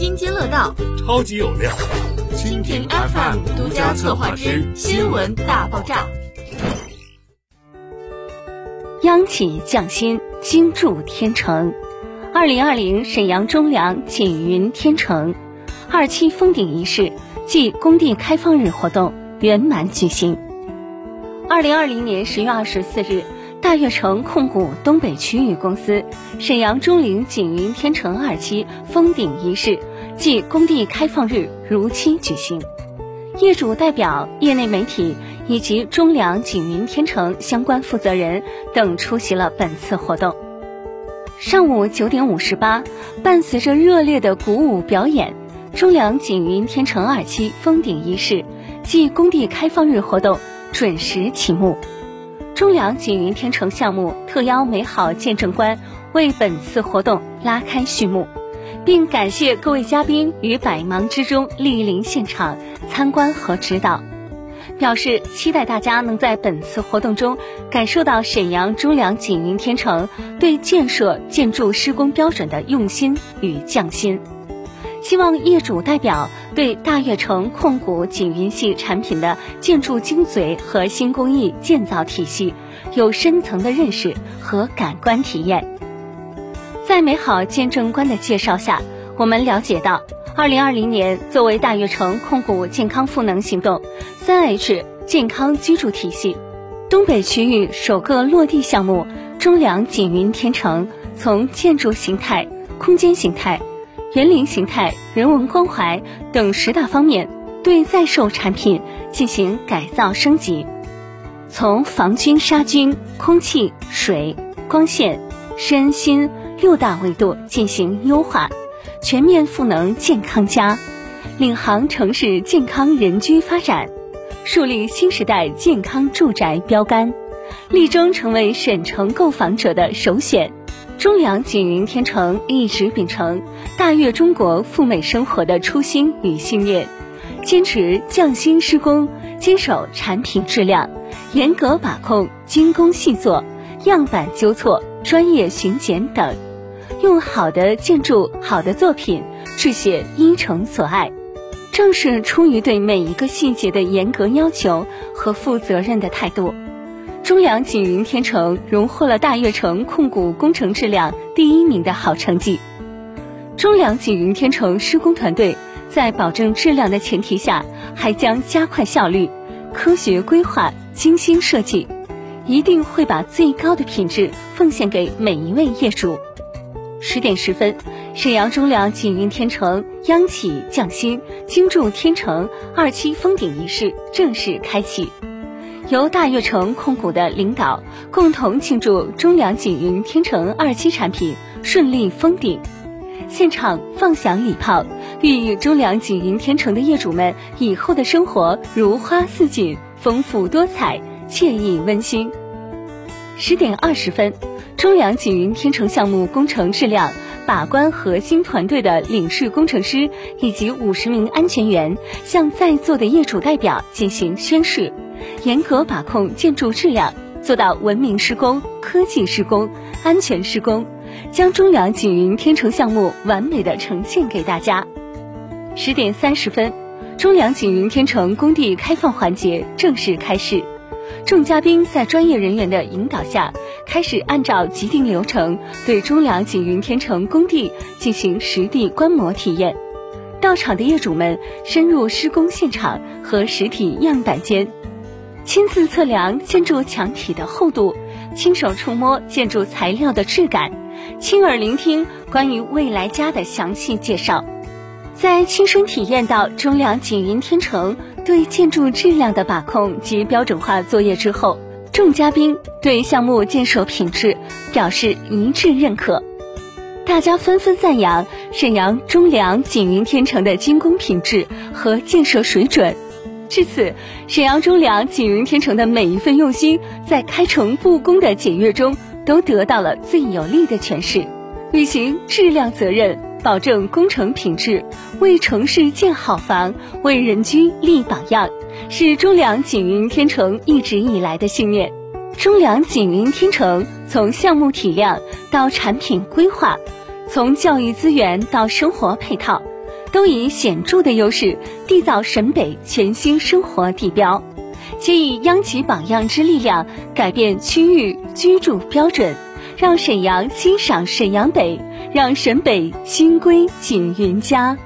津津乐道，超级有料。蜻蜓 FM 独家策划之新闻大爆炸。央企匠心，精筑天成。二零二零沈阳中粮锦云天成二期封顶仪式暨工地开放日活动圆满举行。二零二零年十月二十四日，大悦城控股东北区域公司沈阳中陵锦云天成二期封顶仪式暨工地开放日如期举行，业主代表、业内媒体以及中粮锦云天成相关负责人等出席了本次活动。上午九点五十八，伴随着热烈的鼓舞表演，中粮锦云天成二期封顶仪式暨工地开放日活动。准时启幕，中粮锦云天成项目特邀美好见证官为本次活动拉开序幕，并感谢各位嘉宾于百忙之中莅临现场参观和指导，表示期待大家能在本次活动中感受到沈阳中粮锦云天成对建设建筑施工标准的用心与匠心。希望业主代表对大悦城控股锦云系产品的建筑精髓和新工艺建造体系有深层的认识和感官体验。在美好见证官的介绍下，我们了解到，二零二零年作为大悦城控股健康赋能行动三 H 健康居住体系东北区域首个落地项目中粮锦云天成，从建筑形态、空间形态。园林形态、人文关怀等十大方面，对在售产品进行改造升级，从防菌杀菌、空气、水、光线、身心六大维度进行优化，全面赋能健康家，领航城市健康人居发展，树立新时代健康住宅标杆，力争成为省城购房者的首选。中粮锦云天成一直秉承大悦中国富美生活的初心与信念，坚持匠心施工，坚守产品质量，严格把控精工细作、样板纠错、专业巡检等，用好的建筑、好的作品致谢一城所爱。正是出于对每一个细节的严格要求和负责任的态度。中粮锦云天成荣获了大悦城控股工程质量第一名的好成绩。中粮锦云天成施工团队在保证质量的前提下，还将加快效率、科学规划、精心设计，一定会把最高的品质奉献给每一位业主。十点十分，沈阳中粮锦云天成央企匠心精筑天成二期封顶仪式正式开启。由大悦城控股的领导共同庆祝中粮锦云天成二期产品顺利封顶，现场放响礼炮，寓意中粮锦云天成的业主们以后的生活如花似锦、丰富多彩、惬意温馨。十点二十分，中粮锦云天成项目工程质量把关核心团队的领事工程师以及五十名安全员向在座的业主代表进行宣誓。严格把控建筑质量，做到文明施工、科技施工、安全施工，将中粮锦云天成项目完美的呈现给大家。十点三十分，中粮锦云天成工地开放环节正式开始，众嘉宾在专业人员的引导下，开始按照既定流程对中粮锦云天成工地进行实地观摩体验。到场的业主们深入施工现场和实体样板间。亲自测量建筑墙体的厚度，亲手触摸建筑材料的质感，亲耳聆听关于未来家的详细介绍，在亲身体验到中粮锦云天成对建筑质量的把控及标准化作业之后，众嘉宾对项目建设品质表示一致认可，大家纷纷赞扬沈阳中粮锦云天成的精工品质和建设水准。至此，沈阳中粮锦云天成的每一份用心，在开诚布公的检阅中，都得到了最有力的诠释。履行质量责任，保证工程品质，为城市建好房，为人居立榜样，是中粮锦云天城一直以来的信念。中粮锦云天城从项目体量到产品规划，从教育资源到生活配套，都以显著的优势缔造沈北全新生活地标，且以央企榜样之力量改变区域居住标准。让沈阳欣赏沈阳北，让沈北新归锦云家。